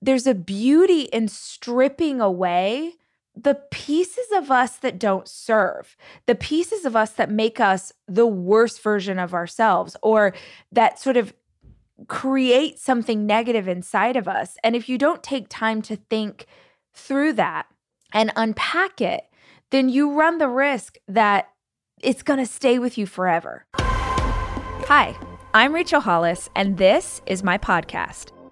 there's a beauty in stripping away the pieces of us that don't serve, the pieces of us that make us the worst version of ourselves, or that sort of create something negative inside of us. And if you don't take time to think through that and unpack it, then you run the risk that it's going to stay with you forever. Hi, I'm Rachel Hollis, and this is my podcast.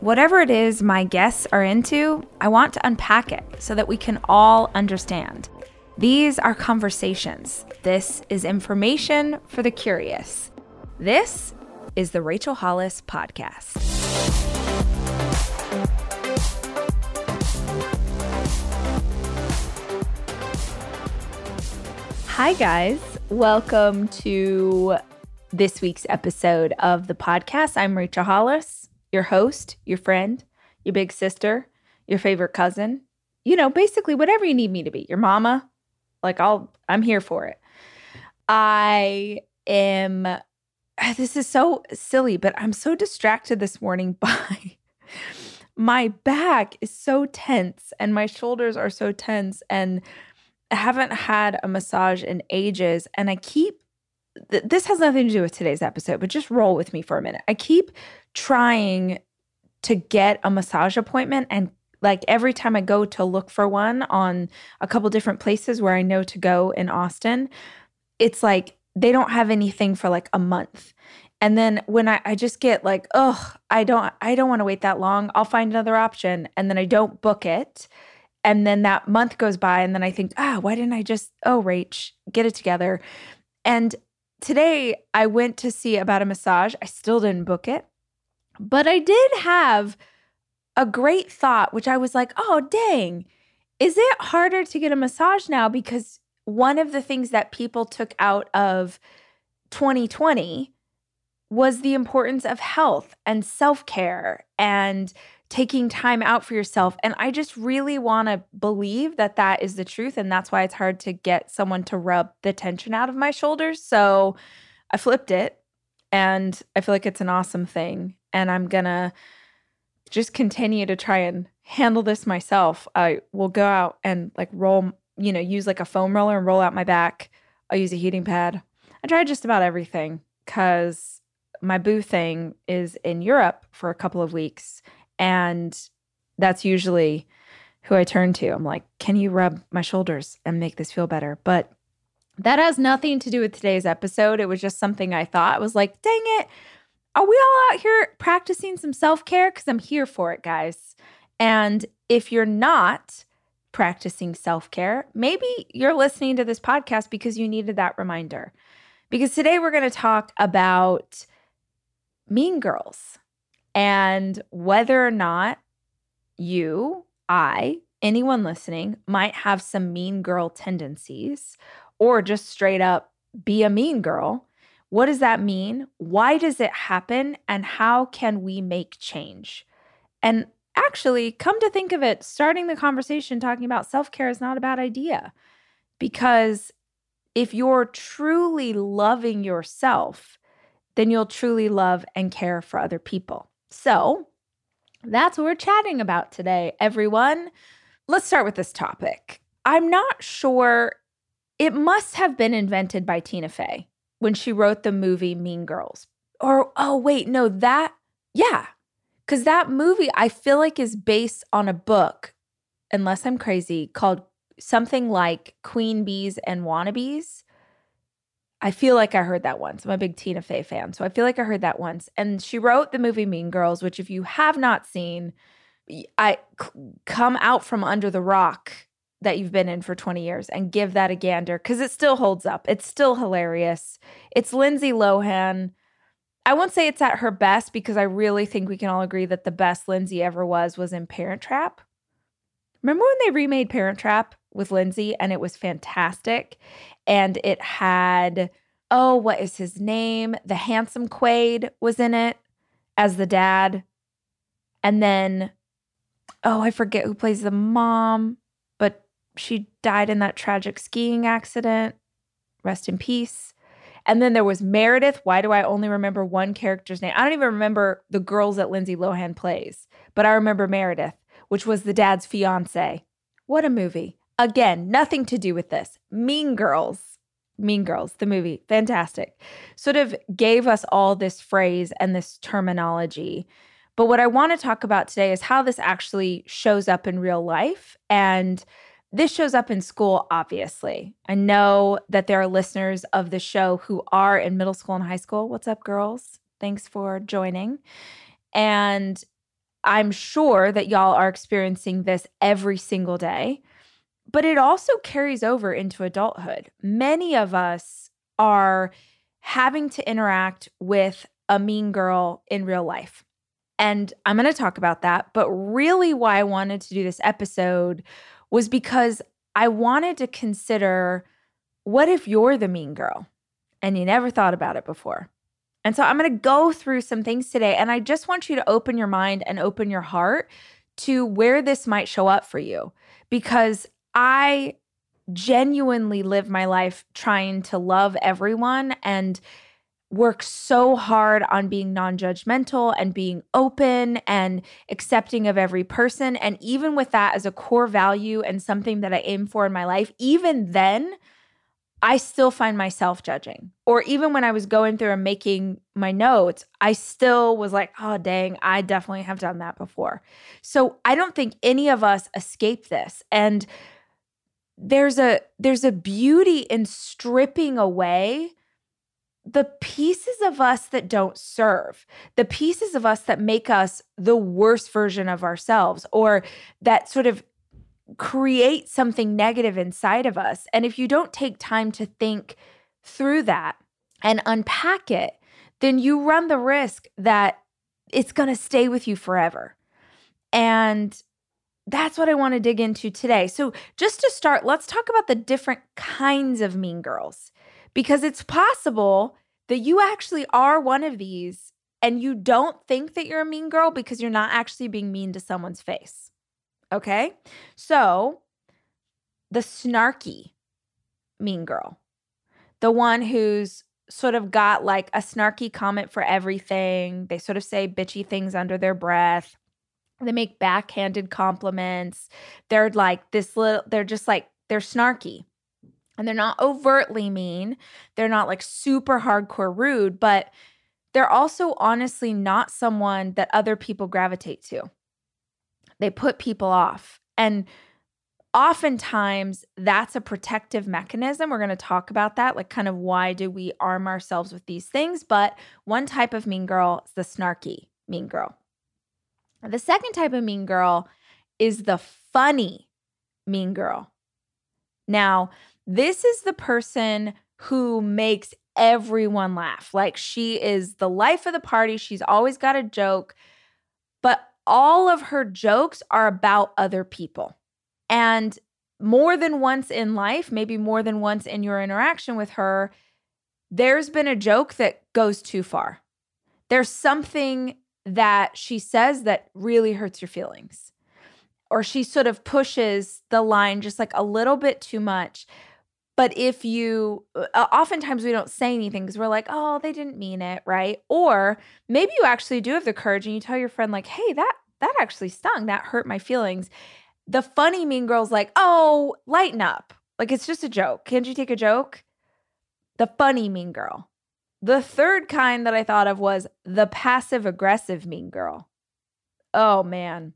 Whatever it is my guests are into, I want to unpack it so that we can all understand. These are conversations. This is information for the curious. This is the Rachel Hollis Podcast. Hi, guys. Welcome to this week's episode of the podcast. I'm Rachel Hollis, your host, your friend, your big sister, your favorite cousin. You know, basically whatever you need me to be. Your mama. Like I'll I'm here for it. I am this is so silly, but I'm so distracted this morning by my back is so tense and my shoulders are so tense and I haven't had a massage in ages and I keep th- this has nothing to do with today's episode, but just roll with me for a minute. I keep trying to get a massage appointment and like every time I go to look for one on a couple different places where I know to go in Austin, it's like they don't have anything for like a month. And then when I, I just get like, oh, I don't I don't want to wait that long. I'll find another option. And then I don't book it. And then that month goes by. And then I think, ah, why didn't I just, oh, Rach, get it together? And today I went to see about a massage. I still didn't book it. But I did have a great thought, which I was like, oh, dang, is it harder to get a massage now? Because one of the things that people took out of 2020 was the importance of health and self care and taking time out for yourself. And I just really want to believe that that is the truth. And that's why it's hard to get someone to rub the tension out of my shoulders. So I flipped it and I feel like it's an awesome thing. And I'm going to just continue to try and handle this myself. I will go out and like roll you know, use like a foam roller and roll out my back. I'll use a heating pad. I try just about everything because my boo thing is in Europe for a couple of weeks. And that's usually who I turn to. I'm like, can you rub my shoulders and make this feel better? But that has nothing to do with today's episode. It was just something I thought. I was like, dang it. Are we all out here practicing some self care? Because I'm here for it, guys. And if you're not, practicing self care, maybe you're listening to this podcast because you needed that reminder. Because today we're going to talk about mean girls and whether or not you, I, anyone listening might have some mean girl tendencies or just straight up be a mean girl. What does that mean? Why does it happen? And how can we make change? And actually, come to think of it, starting the conversation talking about self care is not a bad idea because if you're truly loving yourself, then you'll truly love and care for other people. So that's what we're chatting about today, everyone. Let's start with this topic. I'm not sure, it must have been invented by Tina Fey when she wrote the movie Mean Girls. Or, oh, wait, no, that, yeah, because that movie, I feel like, is based on a book, unless I'm crazy, called something like Queen Bees and Wannabes. I feel like I heard that once. I'm a big Tina Fey fan. So I feel like I heard that once. And she wrote the movie Mean Girls, which, if you have not seen, I come out from under the rock that you've been in for 20 years and give that a gander because it still holds up. It's still hilarious. It's Lindsay Lohan I won't say it's at her best because I really think we can all agree that the best Lindsay ever was was in Parent Trap. Remember when they remade Parent Trap with Lindsay and it was fantastic? And it had, oh, what is his name? The handsome Quaid was in it as the dad. And then, oh, I forget who plays the mom, she died in that tragic skiing accident. Rest in peace. And then there was Meredith. Why do I only remember one character's name? I don't even remember the girls that Lindsay Lohan plays, but I remember Meredith, which was the dad's fiance. What a movie. Again, nothing to do with this. Mean Girls. Mean Girls, the movie, fantastic. Sort of gave us all this phrase and this terminology. But what I want to talk about today is how this actually shows up in real life and this shows up in school, obviously. I know that there are listeners of the show who are in middle school and high school. What's up, girls? Thanks for joining. And I'm sure that y'all are experiencing this every single day, but it also carries over into adulthood. Many of us are having to interact with a mean girl in real life. And I'm going to talk about that. But really, why I wanted to do this episode was because I wanted to consider what if you're the mean girl and you never thought about it before? And so I'm going to go through some things today. And I just want you to open your mind and open your heart to where this might show up for you because I genuinely live my life trying to love everyone and work so hard on being non judgmental and being open and accepting of every person. And even with that as a core value and something that I aim for in my life, even then, I still find myself judging. Or even when I was going through and making my notes, I still was like, oh, dang, I definitely have done that before. So I don't think any of us escape this. And there's a there's a beauty in stripping away the pieces of us that don't serve, the pieces of us that make us the worst version of ourselves, or that sort of create something negative inside of us. And if you don't take time to think through that and unpack it, then you run the risk that it's going to stay with you forever. And that's what I want to dig into today. So, just to start, let's talk about the different kinds of mean girls because it's possible that you actually are one of these and you don't think that you're a mean girl because you're not actually being mean to someone's face. Okay? So, the snarky mean girl, the one who's sort of got like a snarky comment for everything. They sort of say bitchy things under their breath. They make backhanded compliments. They're like this little, they're just like, they're snarky and they're not overtly mean. They're not like super hardcore rude, but they're also honestly not someone that other people gravitate to. They put people off. And oftentimes that's a protective mechanism. We're going to talk about that, like kind of why do we arm ourselves with these things. But one type of mean girl is the snarky mean girl. The second type of mean girl is the funny mean girl. Now, this is the person who makes everyone laugh. Like she is the life of the party. She's always got a joke, but all of her jokes are about other people. And more than once in life, maybe more than once in your interaction with her, there's been a joke that goes too far. There's something that she says that really hurts your feelings. Or she sort of pushes the line just like a little bit too much. But if you, uh, oftentimes we don't say anything because we're like, oh, they didn't mean it, right? Or maybe you actually do have the courage and you tell your friend, like, hey, that that actually stung, that hurt my feelings. The funny mean girl's like, oh, lighten up. Like it's just a joke. Can't you take a joke? The funny mean girl. The third kind that I thought of was the passive aggressive mean girl. Oh man,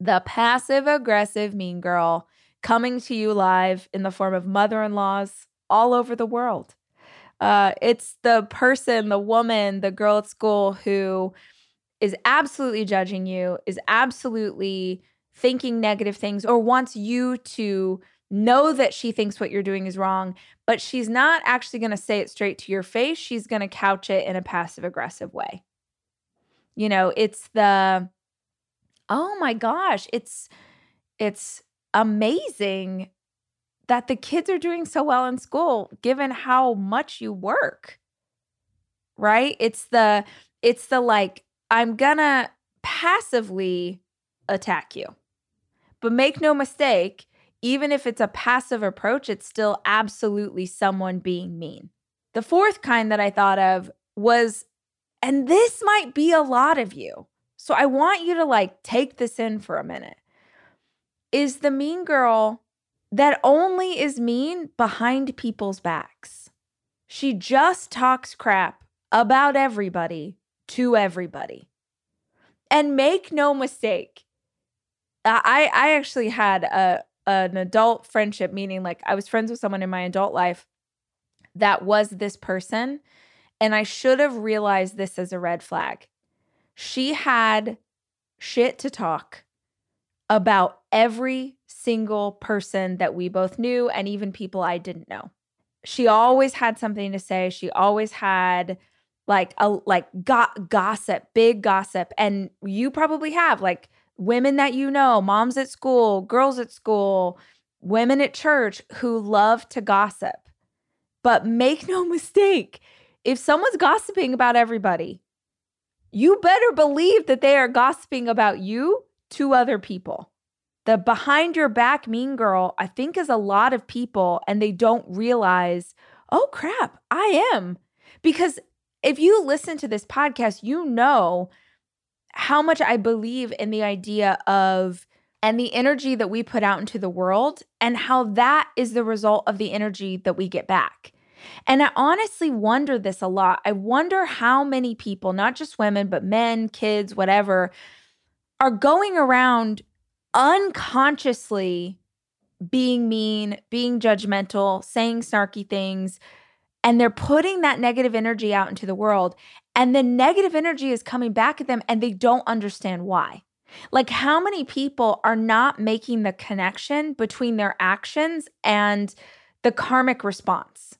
the passive aggressive mean girl coming to you live in the form of mother in laws all over the world. Uh, it's the person, the woman, the girl at school who is absolutely judging you, is absolutely thinking negative things, or wants you to know that she thinks what you're doing is wrong, but she's not actually going to say it straight to your face. She's going to couch it in a passive aggressive way. You know, it's the, oh my gosh, it's, it's amazing that the kids are doing so well in school given how much you work. Right? It's the it's the like I'm gonna passively attack you. But make no mistake, even if it's a passive approach, it's still absolutely someone being mean. The fourth kind that I thought of was, and this might be a lot of you. So I want you to like take this in for a minute. Is the mean girl that only is mean behind people's backs. She just talks crap about everybody to everybody. And make no mistake, I I actually had a an adult friendship, meaning like I was friends with someone in my adult life that was this person. And I should have realized this as a red flag. She had shit to talk about every single person that we both knew and even people I didn't know. She always had something to say. She always had like a like go- gossip, big gossip. And you probably have like women that you know, moms at school, girls at school, women at church who love to gossip. But make no mistake, if someone's gossiping about everybody, you better believe that they are gossiping about you to other people. The behind your back mean girl, I think, is a lot of people, and they don't realize, oh crap, I am. Because if you listen to this podcast, you know how much I believe in the idea of and the energy that we put out into the world, and how that is the result of the energy that we get back. And I honestly wonder this a lot. I wonder how many people, not just women, but men, kids, whatever, are going around unconsciously being mean, being judgmental, saying snarky things, and they're putting that negative energy out into the world. And the negative energy is coming back at them and they don't understand why. Like, how many people are not making the connection between their actions and the karmic response?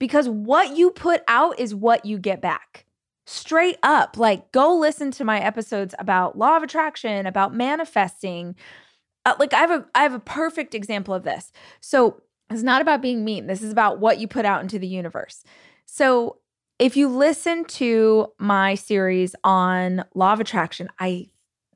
Because what you put out is what you get back. Straight up, like, go listen to my episodes about law of attraction, about manifesting. Uh, like, I have a I have a perfect example of this. So, it's not about being mean. This is about what you put out into the universe. So, if you listen to my series on law of attraction, I,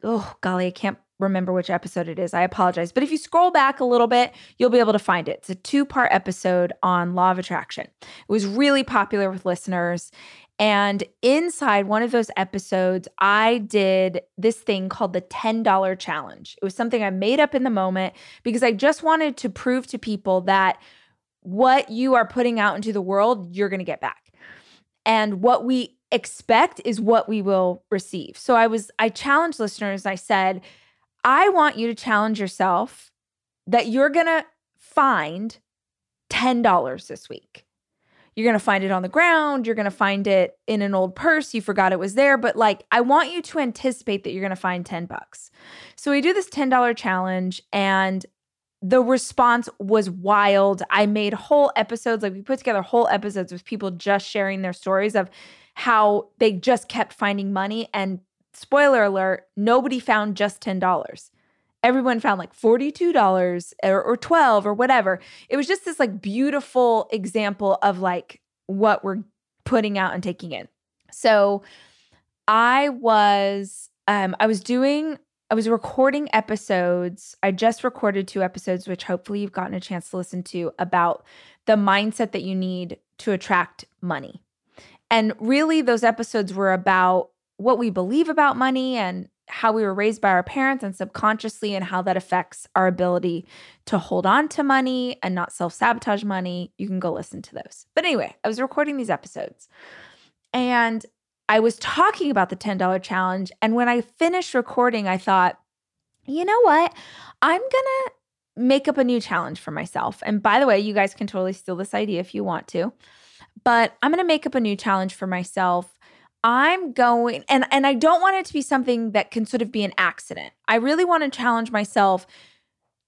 oh, golly, I can't remember which episode it is. I apologize. But if you scroll back a little bit, you'll be able to find it. It's a two part episode on law of attraction. It was really popular with listeners. And inside one of those episodes, I did this thing called the $10 challenge. It was something I made up in the moment because I just wanted to prove to people that what you are putting out into the world, you're going to get back and what we expect is what we will receive. So I was I challenged listeners. I said, I want you to challenge yourself that you're going to find $10 this week. You're going to find it on the ground, you're going to find it in an old purse, you forgot it was there, but like I want you to anticipate that you're going to find 10 bucks. So we do this $10 challenge and the response was wild. I made whole episodes, like we put together whole episodes with people just sharing their stories of how they just kept finding money. And spoiler alert, nobody found just $10. Everyone found like $42 or, or 12 or whatever. It was just this like beautiful example of like what we're putting out and taking in. So I was um I was doing I was recording episodes. I just recorded two episodes, which hopefully you've gotten a chance to listen to, about the mindset that you need to attract money. And really, those episodes were about what we believe about money and how we were raised by our parents and subconsciously, and how that affects our ability to hold on to money and not self sabotage money. You can go listen to those. But anyway, I was recording these episodes. And I was talking about the $10 challenge. And when I finished recording, I thought, you know what? I'm to make up a new challenge for myself. And by the way, you guys can totally steal this idea if you want to. But I'm to make up a new challenge for myself. I'm going and and I don't want it to be something that can sort of be an accident. I really want to challenge myself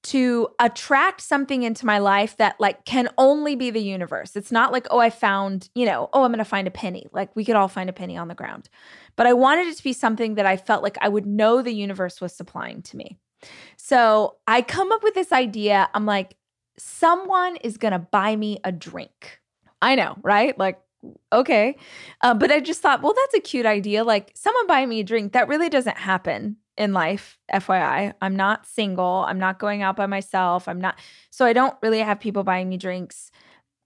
to attract something into my life that like can only be the universe. It's not like, oh, I found, you know, oh, I'm going to find a penny. Like we could all find a penny on the ground. But I wanted it to be something that I felt like I would know the universe was supplying to me. So I come up with this idea. I'm like, someone is going to buy me a drink. I know, right? Like, okay. Uh, but I just thought, well, that's a cute idea. Like, someone buy me a drink. That really doesn't happen in life, FYI. I'm not single. I'm not going out by myself. I'm not, so I don't really have people buying me drinks.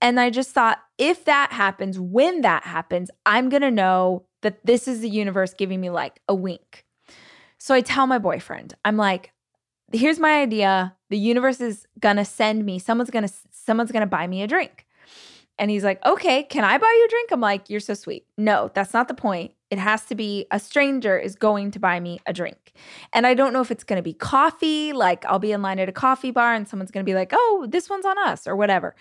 And I just thought, if that happens, when that happens, I'm going to know that this is the universe giving me like a wink. So I tell my boyfriend, I'm like, here's my idea. The universe is going to send me, someone's going to, someone's going to buy me a drink. And he's like, okay, can I buy you a drink? I'm like, you're so sweet. No, that's not the point. It has to be a stranger is going to buy me a drink. And I don't know if it's going to be coffee, like I'll be in line at a coffee bar and someone's going to be like, oh, this one's on us or whatever.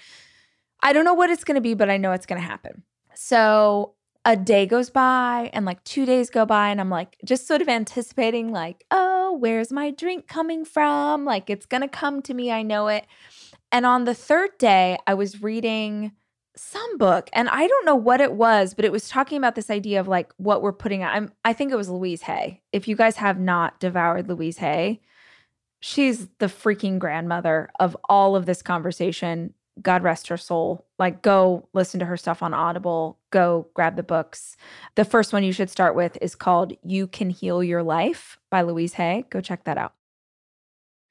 I don't know what it's going to be, but I know it's going to happen. So a day goes by and like two days go by, and I'm like, just sort of anticipating, like, oh, where's my drink coming from? Like, it's going to come to me. I know it. And on the third day, I was reading some book and I don't know what it was, but it was talking about this idea of like what we're putting out. I'm, I think it was Louise Hay. If you guys have not devoured Louise Hay, she's the freaking grandmother of all of this conversation. God rest her soul. Like, go listen to her stuff on Audible. Go grab the books. The first one you should start with is called You Can Heal Your Life by Louise Hay. Go check that out.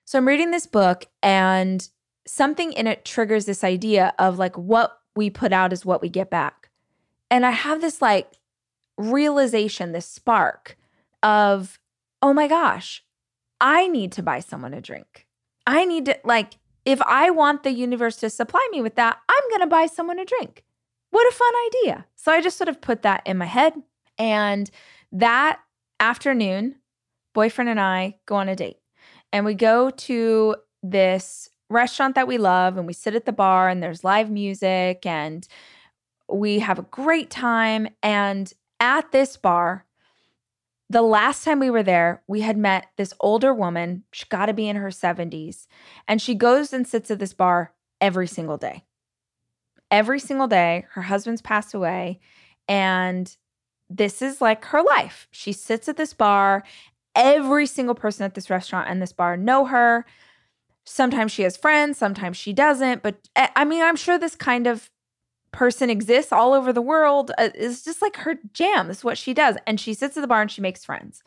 So, I'm reading this book, and something in it triggers this idea of like what we put out is what we get back. And I have this like realization, this spark of, oh my gosh, I need to buy someone a drink. I need to, like, if I want the universe to supply me with that, I'm going to buy someone a drink. What a fun idea. So I just sort of put that in my head. And that afternoon, boyfriend and I go on a date and we go to this restaurant that we love and we sit at the bar and there's live music and we have a great time. And at this bar, the last time we were there, we had met this older woman. She's got to be in her 70s. And she goes and sits at this bar every single day. Every single day. Her husband's passed away. And this is like her life. She sits at this bar. Every single person at this restaurant and this bar know her. Sometimes she has friends, sometimes she doesn't. But eh, I mean, I'm sure this kind of person exists all over the world. Uh, it's just like her jam. This is what she does. And she sits at the bar and she makes friends.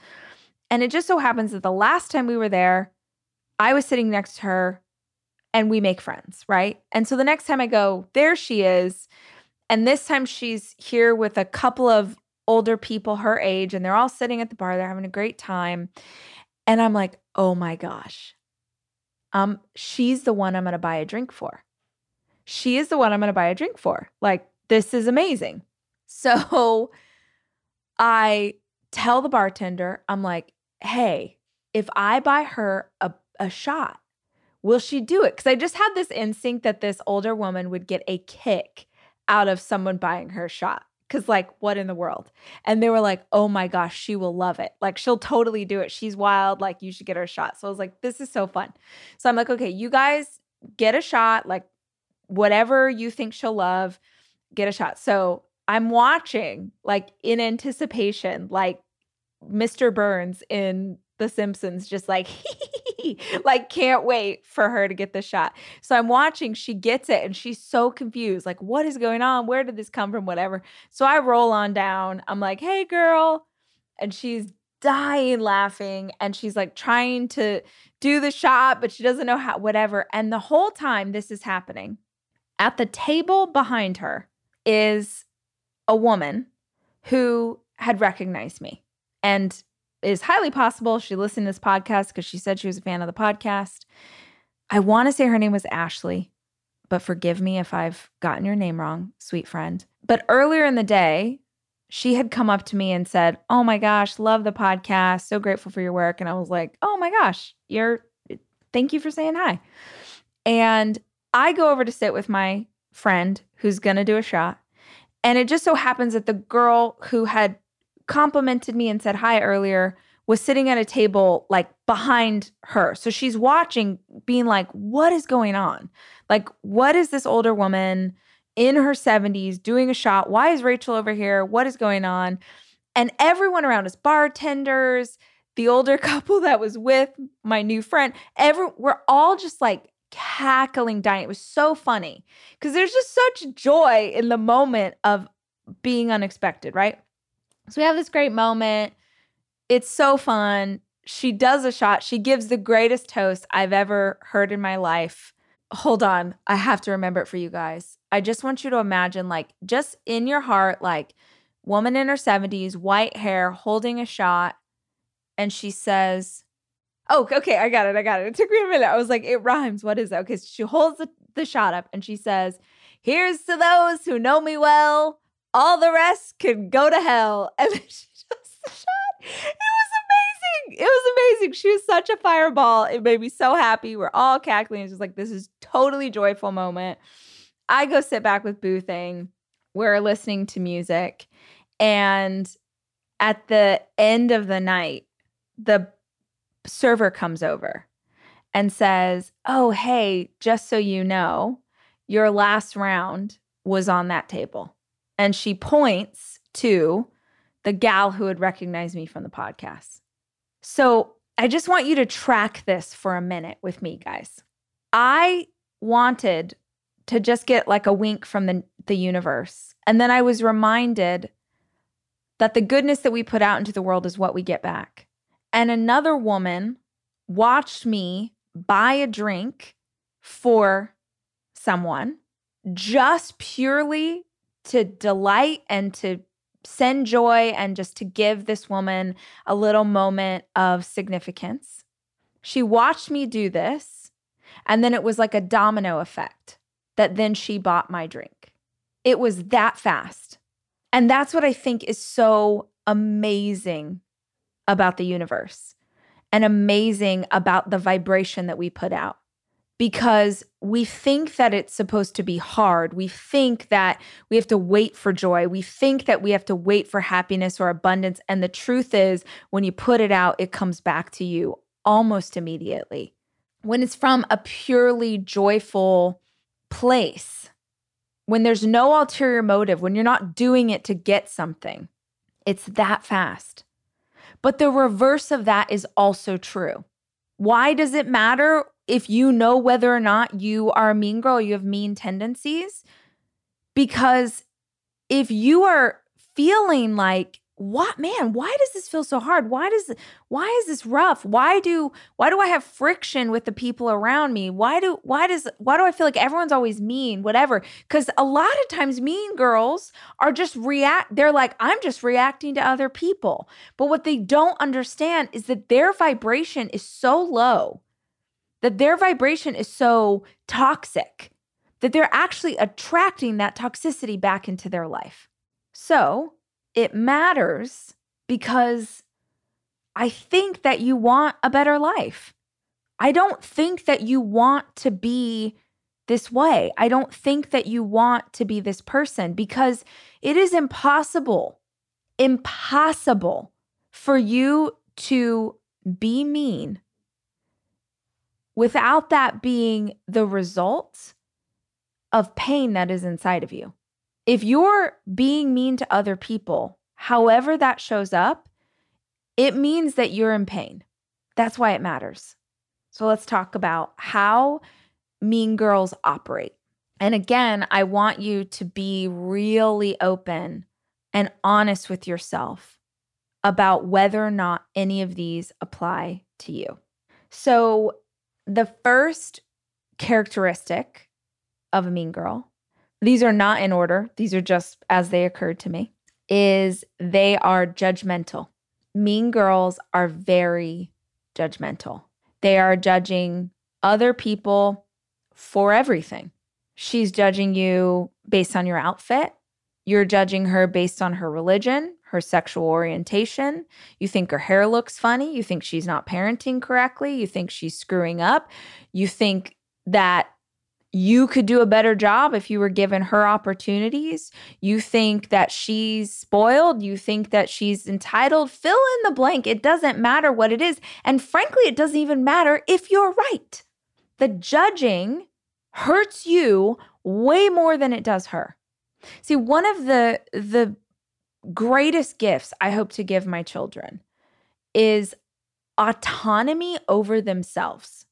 And it just so happens that the last time we were there, I was sitting next to her and we make friends, right? And so the next time I go, there she is. And this time she's here with a couple of older people her age and they're all sitting at the bar. They're having a great time. And I'm like, oh my gosh, um, she's the one I'm going to buy a drink for. She is the one I'm going to buy a drink for. Like, this is amazing. So I tell the bartender, I'm like, hey, if I buy her a, a shot, will she do it? Because I just had this instinct that this older woman would get a kick out of someone buying her a shot. Cause like, what in the world? And they were like, oh my gosh, she will love it. Like, she'll totally do it. She's wild. Like, you should get her a shot. So I was like, this is so fun. So I'm like, okay, you guys get a shot. Like, whatever you think she'll love, get a shot. So I'm watching, like, in anticipation, like Mr. Burns in The Simpsons, just like, like can't wait for her to get the shot. So I'm watching, she gets it and she's so confused. Like, what is going on? Where did this come from? Whatever. So I roll on down. I'm like, hey, girl. And she's dying laughing and she's like trying to do the shot, but she doesn't know how, whatever. And the whole time this is happening, at the table behind her is a woman who had recognized me. And is highly possible she listened to this podcast because she said she was a fan of the podcast. I want to say her name was Ashley, but forgive me if I've gotten your name wrong, sweet friend. But earlier in the day, she had come up to me and said, Oh my gosh, love the podcast. So grateful for your work. And I was like, Oh my gosh, you're, thank you for saying hi. And I go over to sit with my friend who's going to do a shot. And it just so happens that the girl who had complimented me and said hi earlier was sitting at a table like behind her. So she's watching, being like, what is going on? Like, what is this older woman in her 70s doing a shot? Why is Rachel over here? What is going on? And everyone around us, bartenders, the older couple that was with my new friend, every we're all just like cackling, dying. It was so funny because there's just such joy in the moment of being unexpected, right? So we have this great moment. It's so fun. She does a shot. She gives the greatest toast I've ever heard in my life. Hold on. I have to remember it for you guys. I just want you to imagine, like, just in your heart, like, woman in her 70s, white hair, holding a shot. And she says, Oh, okay, I got it. I got it. It took me a minute. I was like, it rhymes. What is that? Okay, so she holds the, the shot up and she says, Here's to those who know me well. All the rest can go to hell. And then she does the shot. It was amazing. It was amazing. She was such a fireball. It made me so happy. We're all cackling. It's just like, this is totally joyful moment. I go sit back with Boo Thing. We're listening to music. And at the end of the night, the server comes over and says, Oh, hey, just so you know, your last round was on that table. And she points to the gal who had recognized me from the podcast. So I just want you to track this for a minute with me, guys. I wanted to just get like a wink from the, the universe. And then I was reminded that the goodness that we put out into the world is what we get back. And another woman watched me buy a drink for someone just purely to delight and to send joy and just to give this woman a little moment of significance. She watched me do this, and then it was like a domino effect that then she bought my drink. It was that fast. And that's what I think is so amazing about the universe and amazing about the vibration that we put out because we think that it's supposed to be hard. We think that we have to wait for joy. We think that we have to wait for happiness or abundance. And the truth is, when you put it out, it comes back to you almost immediately. When it's from a purely joyful place, when there's no ulterior motive, when you're not doing it to get something, it's that fast. But the reverse of that is also true. Why does it matter if you know whether or not you are a mean girl, you have mean tendencies? Because if you are feeling like what man? Why does this feel so hard? Why does why is this rough? Why do why do i have friction with the people around me? Why do why does why do i feel like everyone's always mean? Whatever. Cuz a lot of times mean girls are just react they're like i'm just reacting to other people. But what they don't understand is that their vibration is so low that their vibration is so toxic that they're actually attracting that toxicity back into their life so it matters because I think that you want a better life. I don't think that you want to be this way. I don't think that you want to be this person because it is impossible, impossible for you to be mean without that being the result of pain that is inside of you. If you're being mean to other people, however that shows up, it means that you're in pain. That's why it matters. So let's talk about how mean girls operate. And again, I want you to be really open and honest with yourself about whether or not any of these apply to you. So, the first characteristic of a mean girl these are not in order, these are just as they occurred to me, is they are judgmental. Mean girls are very judgmental. They are judging other people for everything. She's judging you based on your outfit. You're judging her based on her religion, her sexual orientation. You think her hair looks funny. You think she's not parenting correctly. You think she's screwing up. You think that you could do a better job if you were given her opportunities. You think that she's spoiled. You think that she's entitled. Fill in the blank. It doesn't matter what it is. And frankly, it doesn't even matter if you're right. The judging hurts you way more than it does her. See, one of the the greatest gifts I hope to give my children is autonomy over themselves.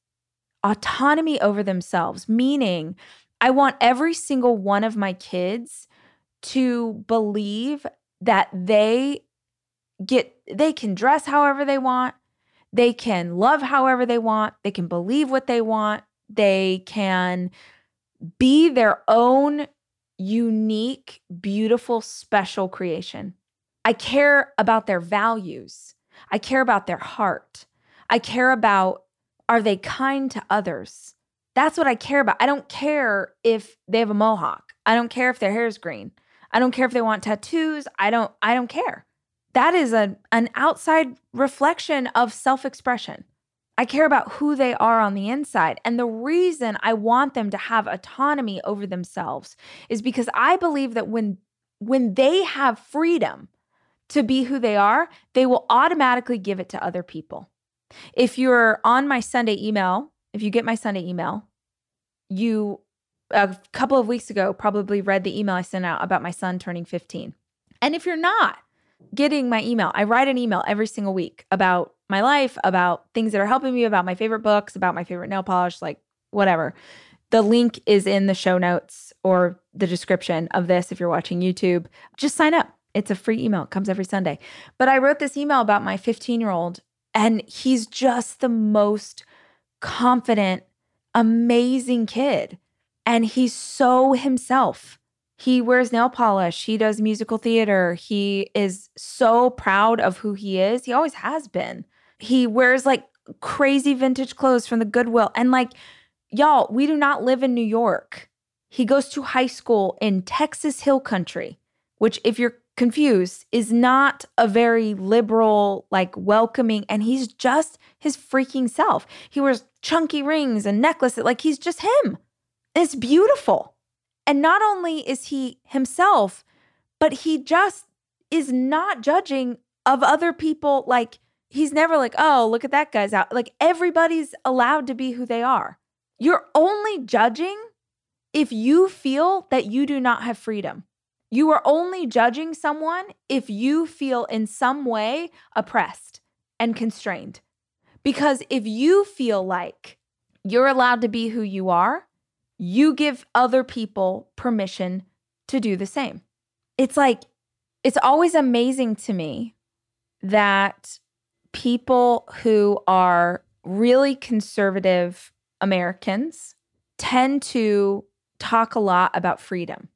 Autonomy over themselves, meaning I want every single one of my kids to believe that they get they can dress however they want, they can love however they want, they can believe what they want, they can be their own unique, beautiful, special creation. I care about their values. I care about their heart. I care about are they kind to others? That's what I care about. I don't care if they have a mohawk. I don't care if their hair is green. I don't care if they want tattoos. I don't I don't care. That is a, an outside reflection of self-expression. I care about who they are on the inside. And the reason I want them to have autonomy over themselves is because I believe that when when they have freedom to be who they are, they will automatically give it to other people. If you're on my Sunday email, if you get my Sunday email, you a couple of weeks ago probably read the email I sent out about my son turning 15. And if you're not getting my email, I write an email every single week about my life, about things that are helping me, about my favorite books, about my favorite nail polish, like whatever. The link is in the show notes or the description of this if you're watching YouTube. Just sign up. It's a free email. It comes every Sunday. But I wrote this email about my 15 year old, and he's just the most confident, amazing kid. And he's so himself. He wears nail polish. He does musical theater. He is so proud of who he is. He always has been. He wears like crazy vintage clothes from the Goodwill. And like, y'all, we do not live in New York. He goes to high school in Texas Hill Country, which, if you're confused, is not a very liberal, like welcoming, and he's just his freaking self. He wears chunky rings and necklaces, like he's just him. It's beautiful. And not only is he himself, but he just is not judging of other people. Like he's never like, oh, look at that guy's out. Like everybody's allowed to be who they are. You're only judging if you feel that you do not have freedom. You are only judging someone if you feel in some way oppressed and constrained. Because if you feel like you're allowed to be who you are, you give other people permission to do the same. It's like, it's always amazing to me that people who are really conservative Americans tend to talk a lot about freedom,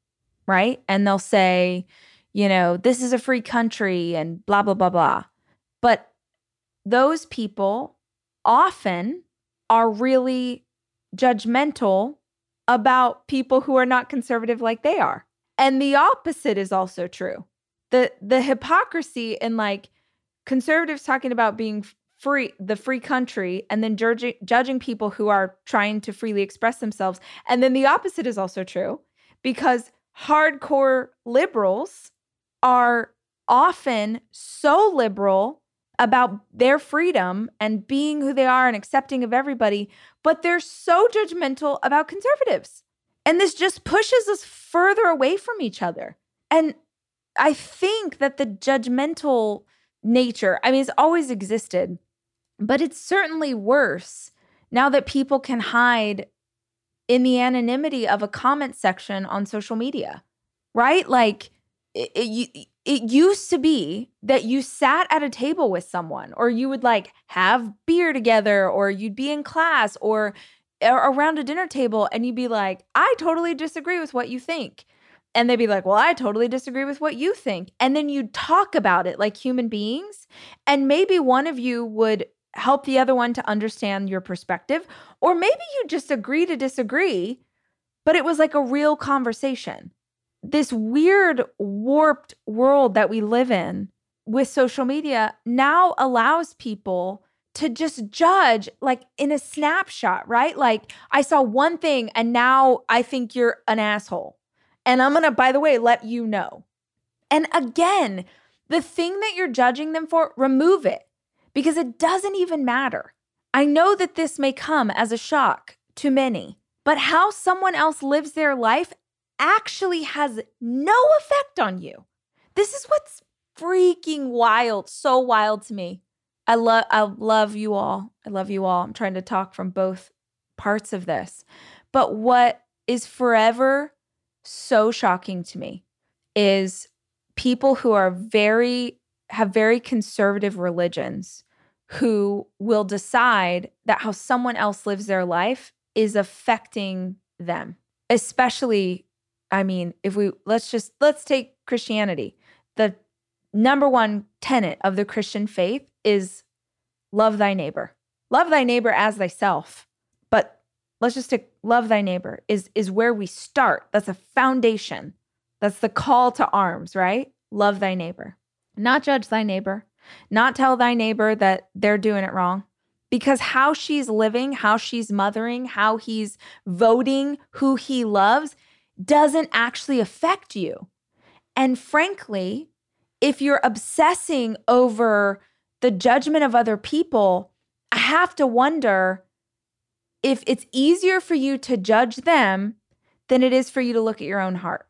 right? And they'll say, you know, this is a free country and blah, blah, blah, blah. But those people often are really judgmental about people who are not conservative like they are. And the opposite is also true. The the hypocrisy in like conservatives talking about being free the free country and then judging judging people who are trying to freely express themselves. And then the opposite is also true because hardcore liberals are often so liberal about their freedom and being who they are and accepting of everybody, but they're so judgmental about conservatives. And this just pushes us further away from each other. And I think that the judgmental nature, I mean, it's always existed, but it's certainly worse now that people can hide in the anonymity of a comment section on social media, right? Like, it, it, it used to be that you sat at a table with someone or you would like have beer together or you'd be in class or around a dinner table and you'd be like, I totally disagree with what you think. And they'd be like, Well, I totally disagree with what you think. And then you'd talk about it like human beings. And maybe one of you would help the other one to understand your perspective. Or maybe you just agree to disagree, but it was like a real conversation this weird, warped world that we live in with social media now allows people to just judge like in a snapshot, right? Like I saw one thing and now I think you're an asshole. And I'm going to, by the way, let you know. And again, the thing that you're judging them for, remove it because it doesn't even matter. I know that this may come as a shock to many, but how someone else lives their life actually has no effect on you. This is what's freaking wild, so wild to me. I love I love you all. I love you all. I'm trying to talk from both parts of this. But what is forever so shocking to me is people who are very have very conservative religions who will decide that how someone else lives their life is affecting them. Especially I mean, if we let's just let's take Christianity. The number one tenet of the Christian faith is love thy neighbor. Love thy neighbor as thyself. But let's just take love thy neighbor is is where we start. That's a foundation. That's the call to arms, right? Love thy neighbor. Not judge thy neighbor. Not tell thy neighbor that they're doing it wrong. Because how she's living, how she's mothering, how he's voting, who he loves doesn't actually affect you. And frankly, if you're obsessing over the judgment of other people, I have to wonder if it's easier for you to judge them than it is for you to look at your own heart.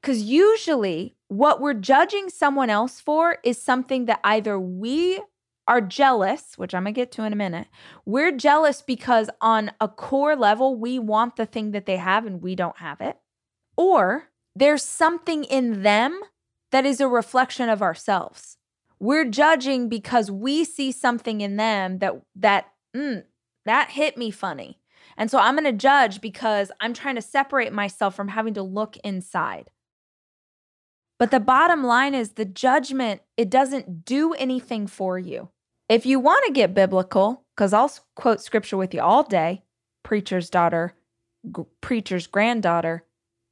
Because usually, what we're judging someone else for is something that either we are jealous, which I'm gonna get to in a minute. We're jealous because on a core level, we want the thing that they have and we don't have it. Or there's something in them that is a reflection of ourselves. We're judging because we see something in them that that mm, that hit me funny. And so I'm going to judge because I'm trying to separate myself from having to look inside. But the bottom line is the judgment, it doesn't do anything for you. If you want to get biblical, because I'll quote scripture with you all day, preacher's daughter, g- preacher's granddaughter,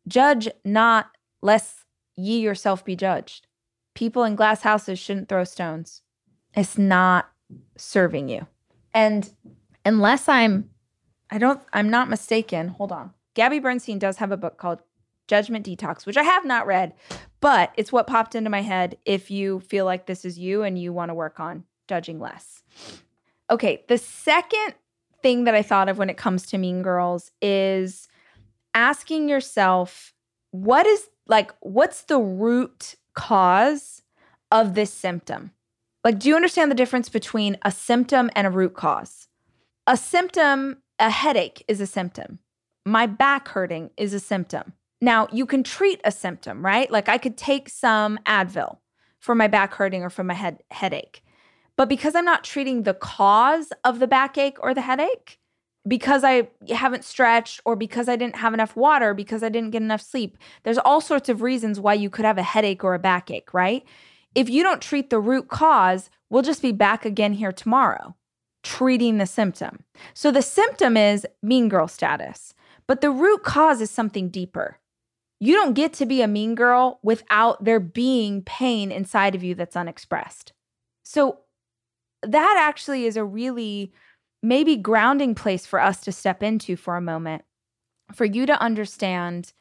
judge not lest ye yourself be judged. People in glass houses shouldn't throw stones. It's not serving you. And unless I'm, I don't, I'm not mistaken. Hold on. Gabby Bernstein does have a book called Judgment Detox, which I have not read, but it's what popped into my head if you feel like this is you and you want to work on judging less. Okay, the second thing that I thought of when it comes to Mean Girls is asking yourself, what is like what's the root cause of this symptom? Like, do you understand the difference between a symptom and a root cause? A symptom, a headache is a symptom. My back hurting is a symptom. Now, you can treat a symptom, right? Like, I could take some Advil for my back hurting or for my head headache. But because I'm not treating the cause of the backache or the headache, because I haven't stretched or because I didn't have enough water, because I didn't get enough sleep. There's all sorts of reasons why you could have a headache or a backache, right? If you don't treat the root cause, we'll just be back again here tomorrow treating the symptom. So the symptom is mean girl status, but the root cause is something deeper. You don't get to be a mean girl without there being pain inside of you that's unexpressed. So that actually is a really maybe grounding place for us to step into for a moment, for you to understand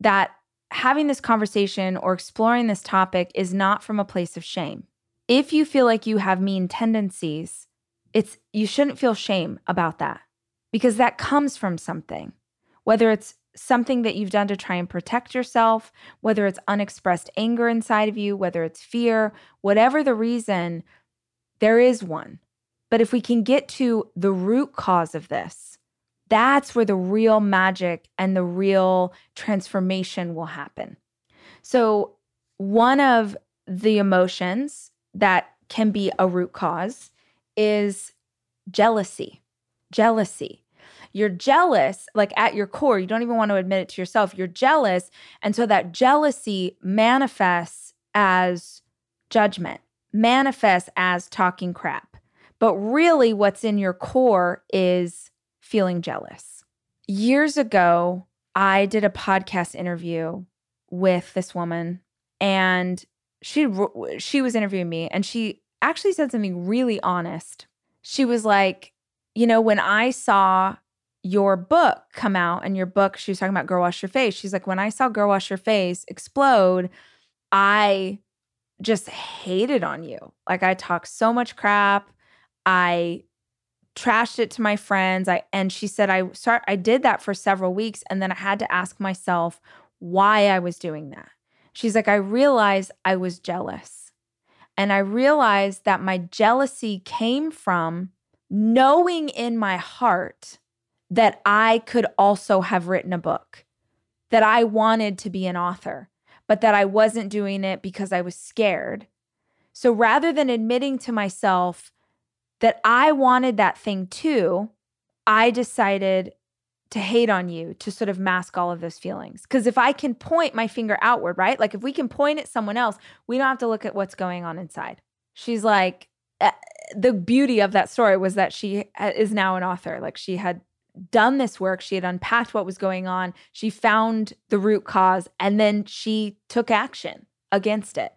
that having this conversation or exploring this topic is not from a place of shame. If you feel like you have mean tendencies, it's you shouldn't feel shame about that because that comes from something. Whether it's something that you've done to try and protect yourself, whether it's unexpressed anger inside of you, whether it's fear, whatever the reason, there is one. But if we can get to the root cause of this, that's where the real magic and the real transformation will happen. So, one of the emotions that can be a root cause is jealousy. Jealousy. You're jealous, like at your core, you don't even want to admit it to yourself. You're jealous. And so that jealousy manifests as judgment, manifests as talking crap but really, what's in your core is feeling jealous. Years ago, I did a podcast interview with this woman, and she she was interviewing me, and she actually said something really honest. She was like, "You know, when I saw your book come out, and your book, she was talking about Girl Wash Your Face. She's like, when I saw Girl Wash Your Face explode, I just hated on you. Like I talked so much crap. I trashed it to my friends. I and she said I start I did that for several weeks and then I had to ask myself why I was doing that. She's like I realized I was jealous. And I realized that my jealousy came from knowing in my heart that I could also have written a book, that I wanted to be an author, but that I wasn't doing it because I was scared. So rather than admitting to myself that I wanted that thing too, I decided to hate on you to sort of mask all of those feelings. Because if I can point my finger outward, right? Like if we can point at someone else, we don't have to look at what's going on inside. She's like, uh, the beauty of that story was that she uh, is now an author. Like she had done this work, she had unpacked what was going on, she found the root cause, and then she took action against it.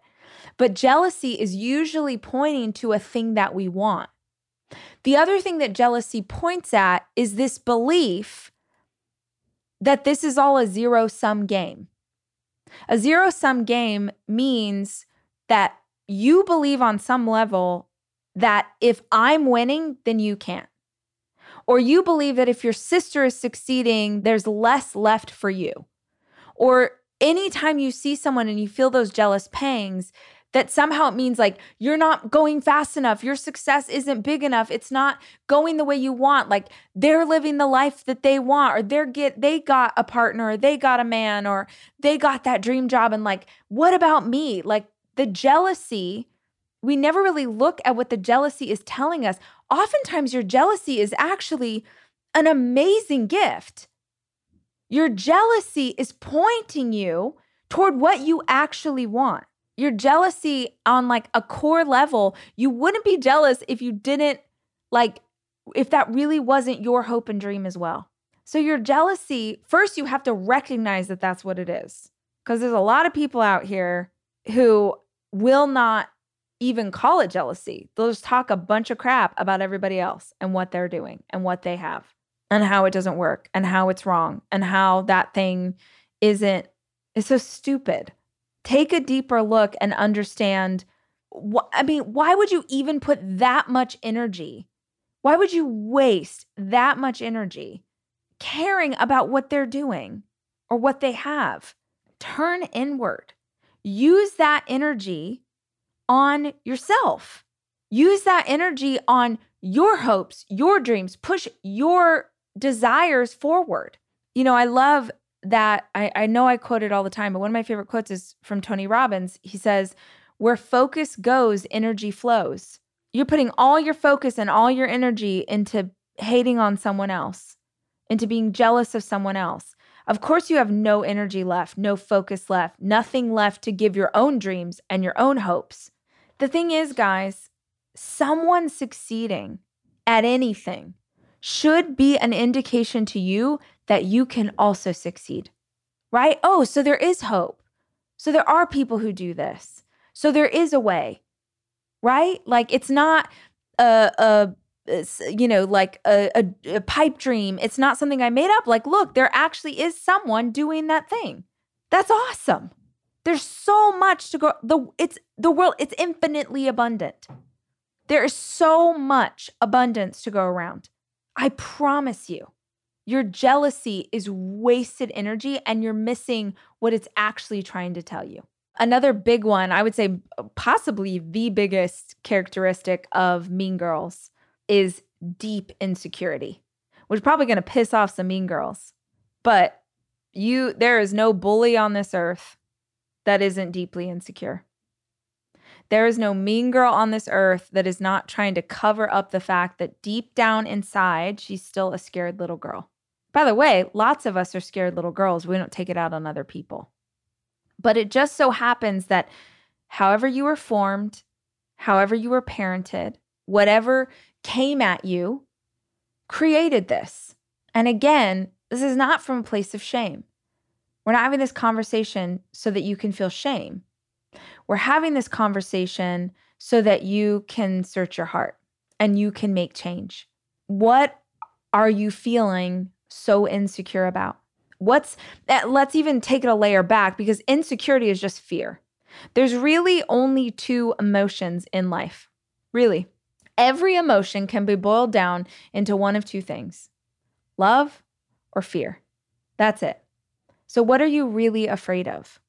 But jealousy is usually pointing to a thing that we want. The other thing that jealousy points at is this belief that this is all a zero sum game. A zero sum game means that you believe on some level that if I'm winning, then you can't. Or you believe that if your sister is succeeding, there's less left for you. Or anytime you see someone and you feel those jealous pangs, that somehow it means like you're not going fast enough your success isn't big enough it's not going the way you want like they're living the life that they want or they're get they got a partner or they got a man or they got that dream job and like what about me? Like the jealousy we never really look at what the jealousy is telling us. Oftentimes your jealousy is actually an amazing gift. Your jealousy is pointing you toward what you actually want your jealousy on like a core level, you wouldn't be jealous if you didn't like if that really wasn't your hope and dream as well. So your jealousy, first you have to recognize that that's what it is. Cuz there's a lot of people out here who will not even call it jealousy. They'll just talk a bunch of crap about everybody else and what they're doing and what they have and how it doesn't work and how it's wrong and how that thing isn't it's so stupid take a deeper look and understand what I mean, why would you even put that much energy? Why would you waste that much energy caring about what they're doing or what they have? Turn inward. Use that energy on yourself. Use that energy on your hopes, your dreams, push your desires forward. You know, I love that I, I know I quote it all the time, but one of my favorite quotes is from Tony Robbins. He says, Where focus goes, energy flows. You're putting all your focus and all your energy into hating on someone else, into being jealous of someone else. Of course, you have no energy left, no focus left, nothing left to give your own dreams and your own hopes. The thing is, guys, someone succeeding at anything should be an indication to you that you can also succeed, right? Oh, so there is hope. So there are people who do this. So there is a way, right? Like it's not a, a you know, like a, a, a pipe dream. It's not something I made up. Like, look, there actually is someone doing that thing. That's awesome. There's so much to go. The it's the world. It's infinitely abundant. There is so much abundance to go around. I promise you, your jealousy is wasted energy and you're missing what it's actually trying to tell you. Another big one, I would say possibly the biggest characteristic of mean girls is deep insecurity, which is probably going to piss off some mean girls. But you there is no bully on this earth that isn't deeply insecure. There is no mean girl on this earth that is not trying to cover up the fact that deep down inside, she's still a scared little girl. By the way, lots of us are scared little girls. We don't take it out on other people. But it just so happens that however you were formed, however you were parented, whatever came at you, created this. And again, this is not from a place of shame. We're not having this conversation so that you can feel shame. We're having this conversation so that you can search your heart and you can make change. What are you feeling so insecure about? What's eh, let's even take it a layer back because insecurity is just fear. There's really only two emotions in life. Really. Every emotion can be boiled down into one of two things love or fear. That's it. So, what are you really afraid of?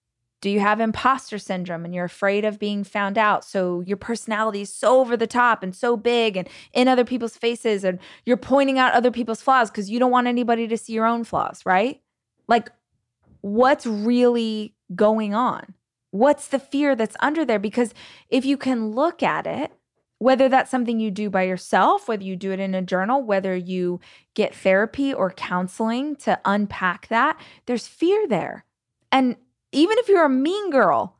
Do you have imposter syndrome and you're afraid of being found out? So your personality is so over the top and so big and in other people's faces, and you're pointing out other people's flaws because you don't want anybody to see your own flaws, right? Like, what's really going on? What's the fear that's under there? Because if you can look at it, whether that's something you do by yourself, whether you do it in a journal, whether you get therapy or counseling to unpack that, there's fear there. And even if you're a mean girl,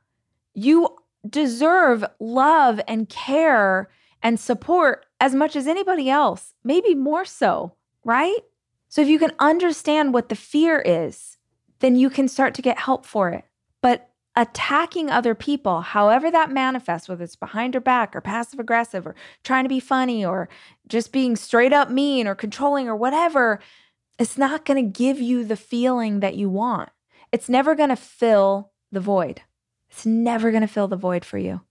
you deserve love and care and support as much as anybody else, maybe more so, right? So if you can understand what the fear is, then you can start to get help for it. But attacking other people, however that manifests, whether it's behind your back or passive aggressive or trying to be funny or just being straight up mean or controlling or whatever, it's not going to give you the feeling that you want. It's never going to fill the void. It's never going to fill the void for you.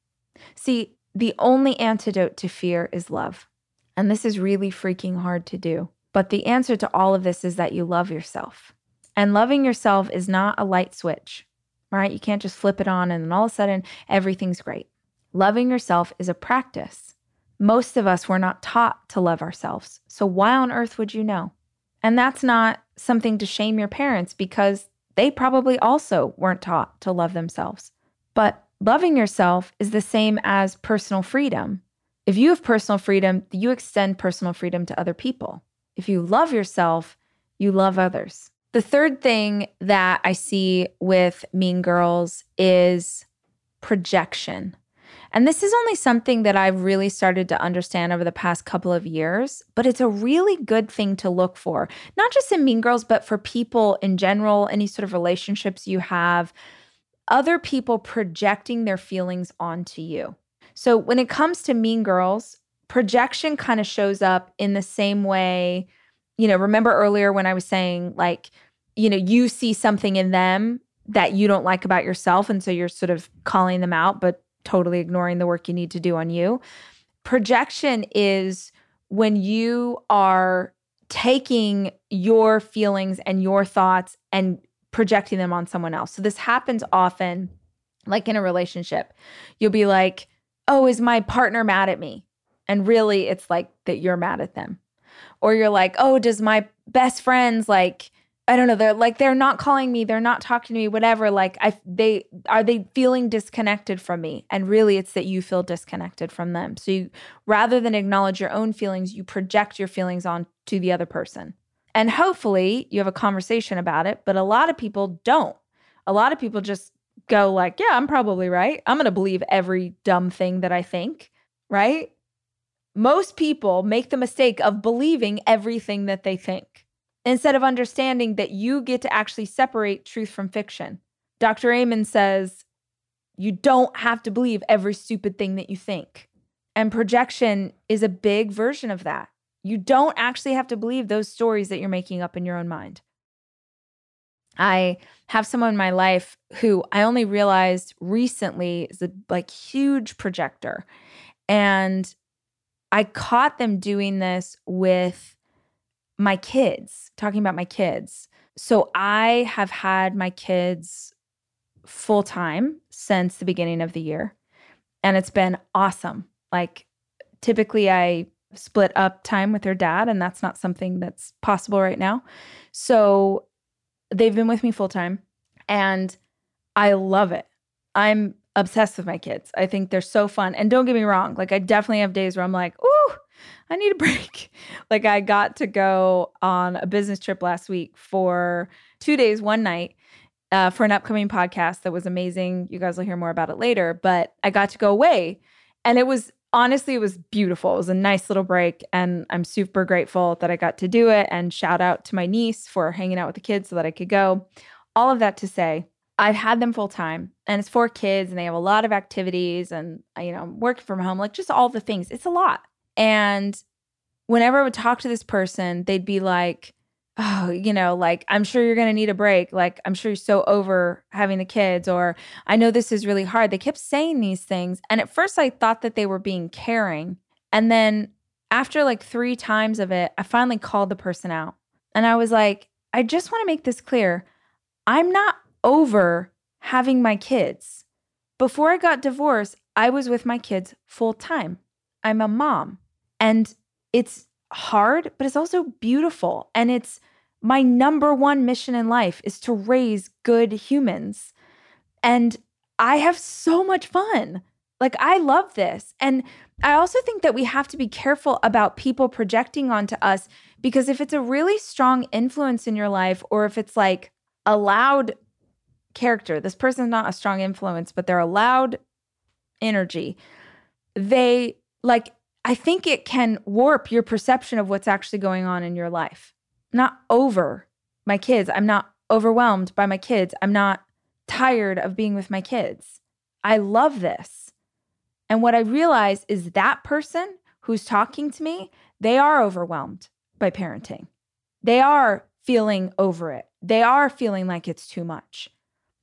See, the only antidote to fear is love. And this is really freaking hard to do. But the answer to all of this is that you love yourself. And loving yourself is not a light switch, right? You can't just flip it on and then all of a sudden everything's great. Loving yourself is a practice. Most of us were not taught to love ourselves. So why on earth would you know? And that's not something to shame your parents because they probably also weren't taught to love themselves. But loving yourself is the same as personal freedom. If you have personal freedom, you extend personal freedom to other people. If you love yourself, you love others. The third thing that I see with Mean Girls is projection. And this is only something that I've really started to understand over the past couple of years, but it's a really good thing to look for, not just in Mean Girls, but for people in general, any sort of relationships you have, other people projecting their feelings onto you. So when it comes to Mean Girls, projection kind of shows up in the same way. You know, remember earlier when I was saying, like, you know, you see something in them that you don't like about yourself. And so you're sort of calling them out, but totally ignoring the work you need to do on you. Projection is when you are taking your feelings and your thoughts and projecting them on someone else. So this happens often, like in a relationship. You'll be like, oh, is my partner mad at me? And really, it's like that you're mad at them. Or you're like, oh, does my best friends like, I don't know. They're like they're not calling me. They're not talking to me. Whatever. Like I, they are they feeling disconnected from me, and really, it's that you feel disconnected from them. So you, rather than acknowledge your own feelings, you project your feelings on to the other person, and hopefully you have a conversation about it. But a lot of people don't. A lot of people just go like, "Yeah, I'm probably right. I'm going to believe every dumb thing that I think." Right? Most people make the mistake of believing everything that they think instead of understanding that you get to actually separate truth from fiction. Dr. Amen says you don't have to believe every stupid thing that you think. And projection is a big version of that. You don't actually have to believe those stories that you're making up in your own mind. I have someone in my life who I only realized recently is a like huge projector. And I caught them doing this with my kids, talking about my kids. So I have had my kids full time since the beginning of the year, and it's been awesome. Like, typically, I split up time with their dad, and that's not something that's possible right now. So they've been with me full time, and I love it. I'm obsessed with my kids. I think they're so fun. And don't get me wrong, like, I definitely have days where I'm like, ooh, I need a break. like I got to go on a business trip last week for two days, one night. Uh, for an upcoming podcast that was amazing. You guys will hear more about it later, but I got to go away and it was honestly, it was beautiful. It was a nice little break, and I'm super grateful that I got to do it. And shout out to my niece for hanging out with the kids so that I could go. All of that to say, I've had them full time, and it's for kids, and they have a lot of activities, and you know, working from home, like just all the things. It's a lot. And whenever I would talk to this person, they'd be like, oh, you know, like, I'm sure you're going to need a break. Like, I'm sure you're so over having the kids, or I know this is really hard. They kept saying these things. And at first, I thought that they were being caring. And then after like three times of it, I finally called the person out. And I was like, I just want to make this clear. I'm not over having my kids. Before I got divorced, I was with my kids full time. I'm a mom. And it's hard, but it's also beautiful. And it's my number one mission in life is to raise good humans. And I have so much fun. Like, I love this. And I also think that we have to be careful about people projecting onto us because if it's a really strong influence in your life, or if it's like a loud character, this person's not a strong influence, but they're a loud energy, they like, I think it can warp your perception of what's actually going on in your life. not over my kids. I'm not overwhelmed by my kids. I'm not tired of being with my kids. I love this. And what I realize is that person who's talking to me, they are overwhelmed by parenting. They are feeling over it. They are feeling like it's too much.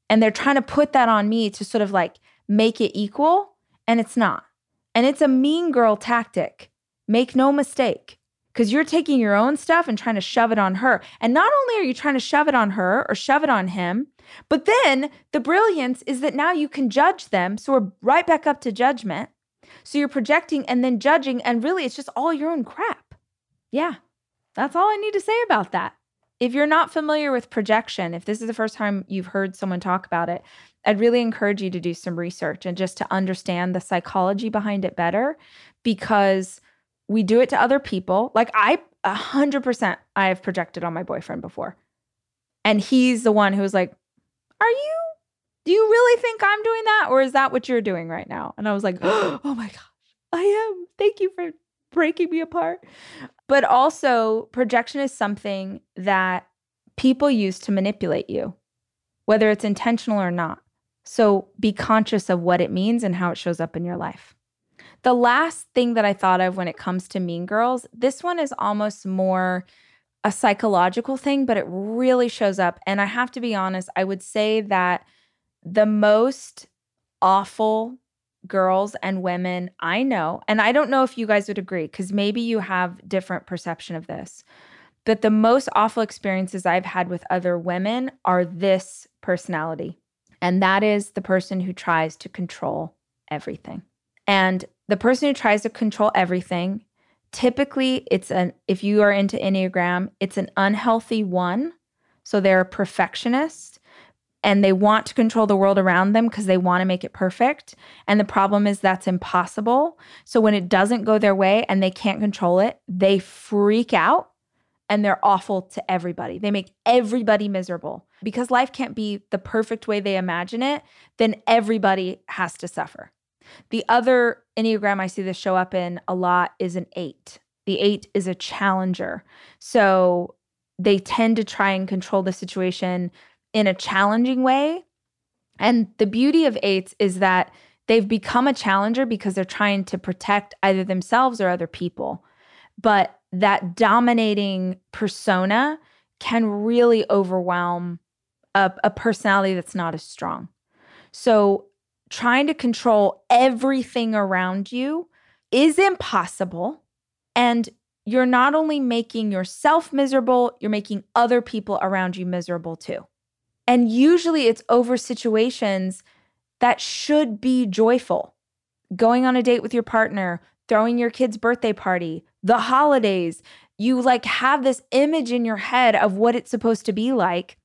And they're trying to put that on me to sort of like make it equal, and it's not. And it's a mean girl tactic. Make no mistake, because you're taking your own stuff and trying to shove it on her. And not only are you trying to shove it on her or shove it on him, but then the brilliance is that now you can judge them. So we're right back up to judgment. So you're projecting and then judging, and really it's just all your own crap. Yeah, that's all I need to say about that. If you're not familiar with projection, if this is the first time you've heard someone talk about it, I'd really encourage you to do some research and just to understand the psychology behind it better because we do it to other people. Like I, a hundred percent, I have projected on my boyfriend before. And he's the one who's like, Are you, do you really think I'm doing that? Or is that what you're doing right now? And I was like, Oh my gosh, I am. Thank you for breaking me apart. But also, projection is something that people use to manipulate you, whether it's intentional or not. So be conscious of what it means and how it shows up in your life. The last thing that I thought of when it comes to mean girls, this one is almost more a psychological thing, but it really shows up. And I have to be honest, I would say that the most awful girls and women I know, and I don't know if you guys would agree, because maybe you have different perception of this, but the most awful experiences I've had with other women are this personality. And that is the person who tries to control everything. And the person who tries to control everything, typically it's an if you are into Enneagram, it's an unhealthy one. So they're a perfectionist and they want to control the world around them because they want to make it perfect. And the problem is that's impossible. So when it doesn't go their way and they can't control it, they freak out and they're awful to everybody. They make everybody miserable. Because life can't be the perfect way they imagine it, then everybody has to suffer. The other Enneagram I see this show up in a lot is an eight. The eight is a challenger. So they tend to try and control the situation in a challenging way. And the beauty of eights is that they've become a challenger because they're trying to protect either themselves or other people. But that dominating persona can really overwhelm a, a personality that's not as strong. So, trying to control everything around you is impossible. And you're not only making yourself miserable, you're making other people around you miserable too. And usually it's over situations that should be joyful. Going on a date with your partner, throwing your kid's birthday party, the holidays. You like have this image in your head of what it's supposed to be like.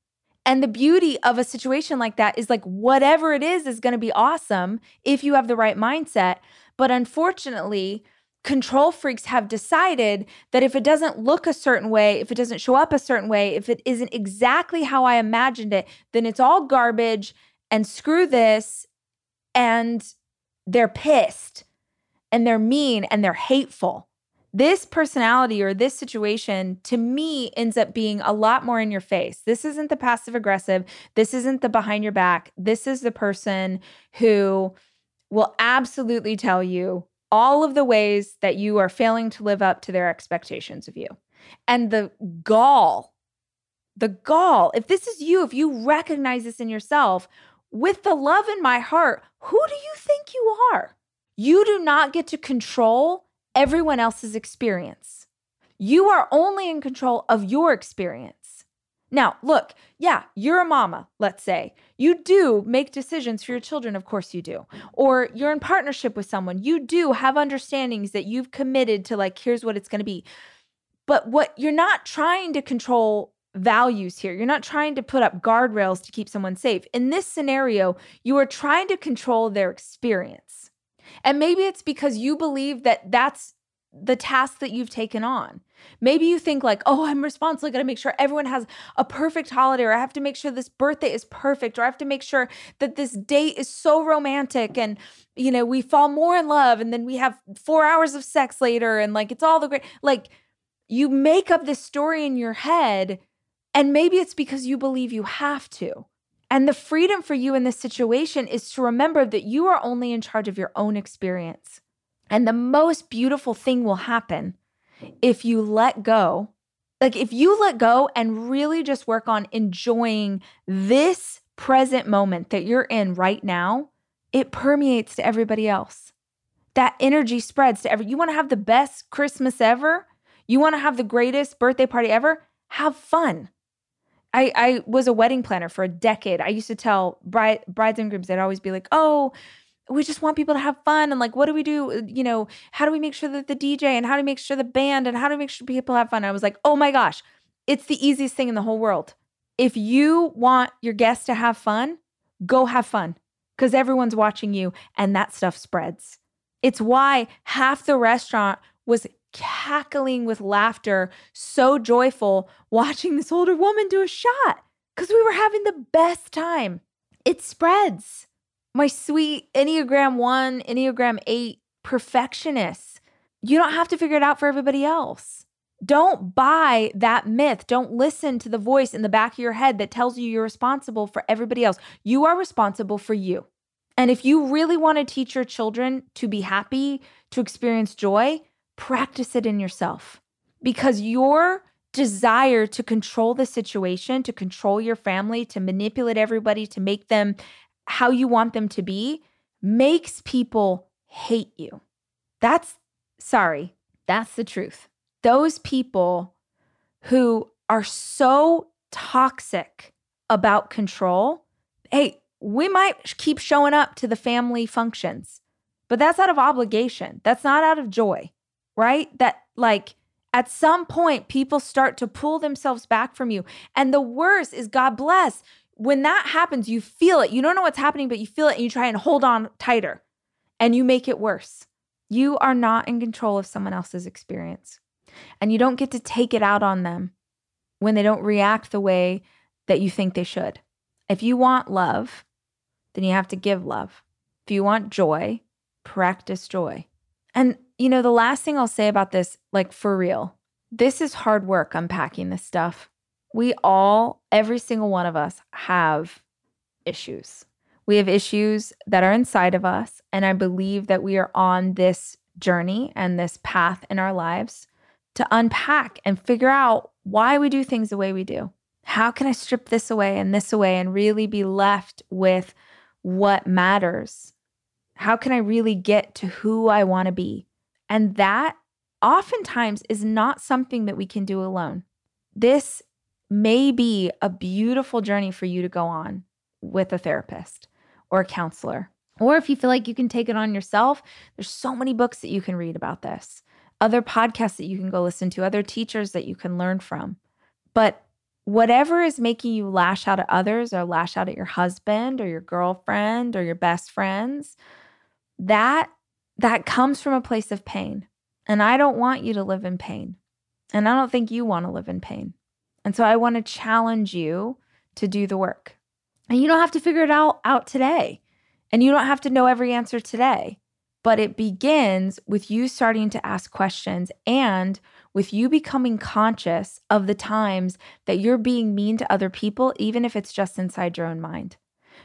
And the beauty of a situation like that is like whatever it is is going to be awesome if you have the right mindset. But unfortunately, control freaks have decided that if it doesn't look a certain way, if it doesn't show up a certain way, if it isn't exactly how I imagined it, then it's all garbage and screw this. And they're pissed and they're mean and they're hateful this personality or this situation to me ends up being a lot more in your face. This isn't the passive aggressive. This isn't the behind your back. This is the person who will absolutely tell you all of the ways that you are failing to live up to their expectations of you. And the gall, the gall, if this is you, if you recognize this in yourself, with the love in my heart, who do you think you are? You do not get to control everyone else's experience. You are only in control of your experience. Now, look, yeah, you're a mama, let's say. You do make decisions for your children, of course you do. Or you're in partnership with someone. You do have understandings that you've committed to, like, here's what it's going to be. But what you're not trying to control values here. You're not trying to put up guardrails to keep someone safe. In this scenario, you are trying to control their experience. And maybe it's because you believe that that's the task that you've taken on. Maybe you think like, "Oh, I'm responsible, got to make sure everyone has a perfect holiday or I have to make sure this birthday is perfect or I have to make sure that this date is so romantic and you know, we fall more in love and then we have 4 hours of sex later and like it's all the great like you make up this story in your head and maybe it's because you believe you have to. And the freedom for you in this situation is to remember that you are only in charge of your own experience. And the most beautiful thing will happen if you let go. Like, if you let go and really just work on enjoying this present moment that you're in right now, it permeates to everybody else. That energy spreads to every. You want to have the best Christmas ever? You want to have the greatest birthday party ever? Have fun. I, I was a wedding planner for a decade. I used to tell bride, brides and grooms, they'd always be like, oh, we just want people to have fun and like what do we do you know how do we make sure that the dj and how do we make sure the band and how do we make sure people have fun? I was like oh my gosh it's the easiest thing in the whole world. If you want your guests to have fun go have fun because everyone's watching you and that stuff spreads. It's why half the restaurant was cackling with laughter so joyful watching this older woman do a shot because we were having the best time it spreads my sweet Enneagram 1, Enneagram 8 perfectionists. You don't have to figure it out for everybody else. Don't buy that myth. Don't listen to the voice in the back of your head that tells you you're responsible for everybody else. You are responsible for you. And if you really want to teach your children to be happy, to experience joy, practice it in yourself because your desire to control the situation, to control your family, to manipulate everybody, to make them how you want them to be makes people hate you. That's sorry, that's the truth. Those people who are so toxic about control, hey, we might keep showing up to the family functions, but that's out of obligation. That's not out of joy, right? That, like, at some point, people start to pull themselves back from you. And the worst is, God bless, when that happens, you feel it. You don't know what's happening, but you feel it and you try and hold on tighter and you make it worse. You are not in control of someone else's experience. And you don't get to take it out on them when they don't react the way that you think they should. If you want love, then you have to give love. If you want joy, practice joy. And, you know, the last thing I'll say about this, like for real, this is hard work unpacking this stuff we all, every single one of us, have issues. We have issues that are inside of us. And I believe that we are on this journey and this path in our lives to unpack and figure out why we do things the way we do. How can I strip this away and this away and really be left with what matters? How can I really get to who I want to be? And that oftentimes is not something that we can do alone. This may be a beautiful journey for you to go on with a therapist or a counselor. Or if you feel like you can take it on yourself, there's so many books that you can read about this, other podcasts that you can go listen to, other teachers that you can learn from. But whatever is making you lash out at others or lash out at your husband or your girlfriend or your best friends, that that comes from a place of pain. And I don't want you to live in pain. And I don't think you want to live in pain. And so I want to challenge you to do the work. And you don't have to figure it out out today. And you don't have to know every answer today. But it begins with you starting to ask questions and with you becoming conscious of the times that you're being mean to other people, even if it's just inside your own mind.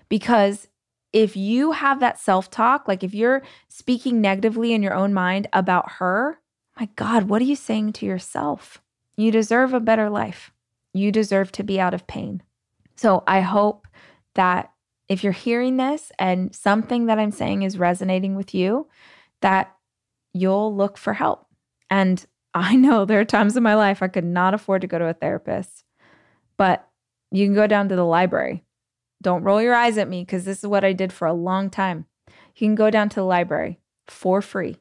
Because if you have that self talk, like if you're speaking negatively in your own mind about her, my God, what are you saying to yourself? You deserve a better life. You deserve to be out of pain. So I hope that if you're hearing this and something that I'm saying is resonating with you, that you'll look for help. And I know there are times in my life I could not afford to go to a therapist, but You can go down to the library. Don't roll your eyes at me because this is what I did for a long time. You can go down to the library for free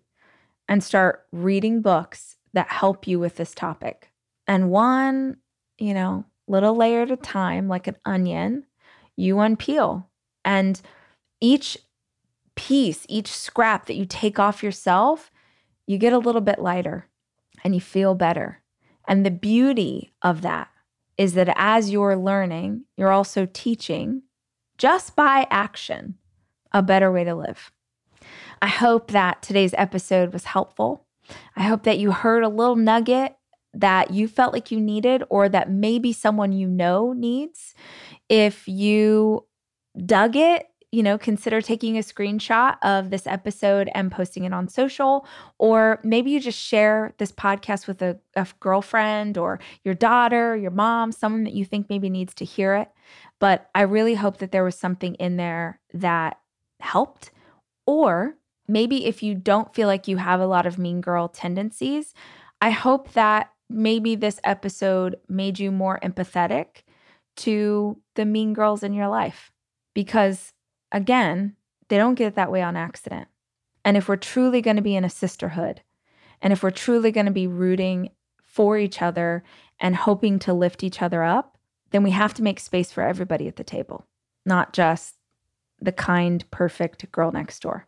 and start reading books that help you with this topic. And one, you know, little layer at a time, like an onion, you unpeel. And each piece, each scrap that you take off yourself, you get a little bit lighter and you feel better. And the beauty of that is that as you're learning, you're also teaching just by action a better way to live. I hope that today's episode was helpful. I hope that you heard a little nugget that you felt like you needed or that maybe someone you know needs. If you dug it, you know, consider taking a screenshot of this episode and posting it on social. Or maybe you just share this podcast with a, a, girlfriend or your daughter, your mom, someone that you think maybe needs to hear it. But I really hope that there was something in there that helped. Or maybe if you don't feel like you have a lot of mean girl tendencies, I hope that maybe this episode made you more empathetic to the mean girls in your life. Because again, they don't get it that way on accident. And if we're truly going to be in a sisterhood, and if we're truly going to be rooting for each other and hoping to lift each other up, then we have to make space for everybody at the table, not just the kind, perfect girl next door.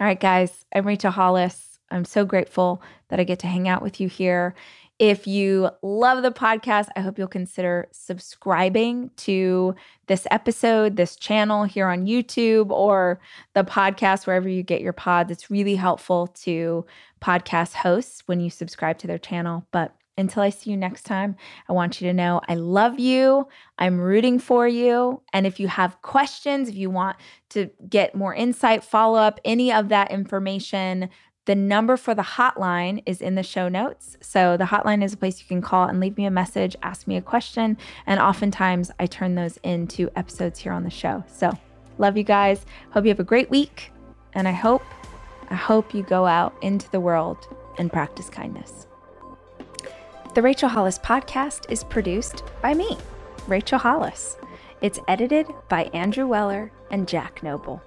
All right, guys, I'm Rachel Hollis. I'm so grateful that I get to hang out with you here. If you love the podcast, I hope you'll consider subscribing to this episode, this channel here on YouTube or the podcast, wherever you get your pods. It's really helpful to podcast hosts when you subscribe to their channel. But until I see you next time, I want you to know I love you. I'm rooting for you. And if you have questions, if you want to get more insight, follow up, any of that information, the number for the hotline is in the show notes. So the hotline is a place you can call and leave me a message, ask me a question. And oftentimes I turn those into episodes here on the show. So love you guys. Hope you have a great week. And I hope, I hope you go out into the world and practice kindness. The Rachel Hollis podcast is produced by me, Rachel Hollis. It's edited by Andrew Weller and Jack Noble.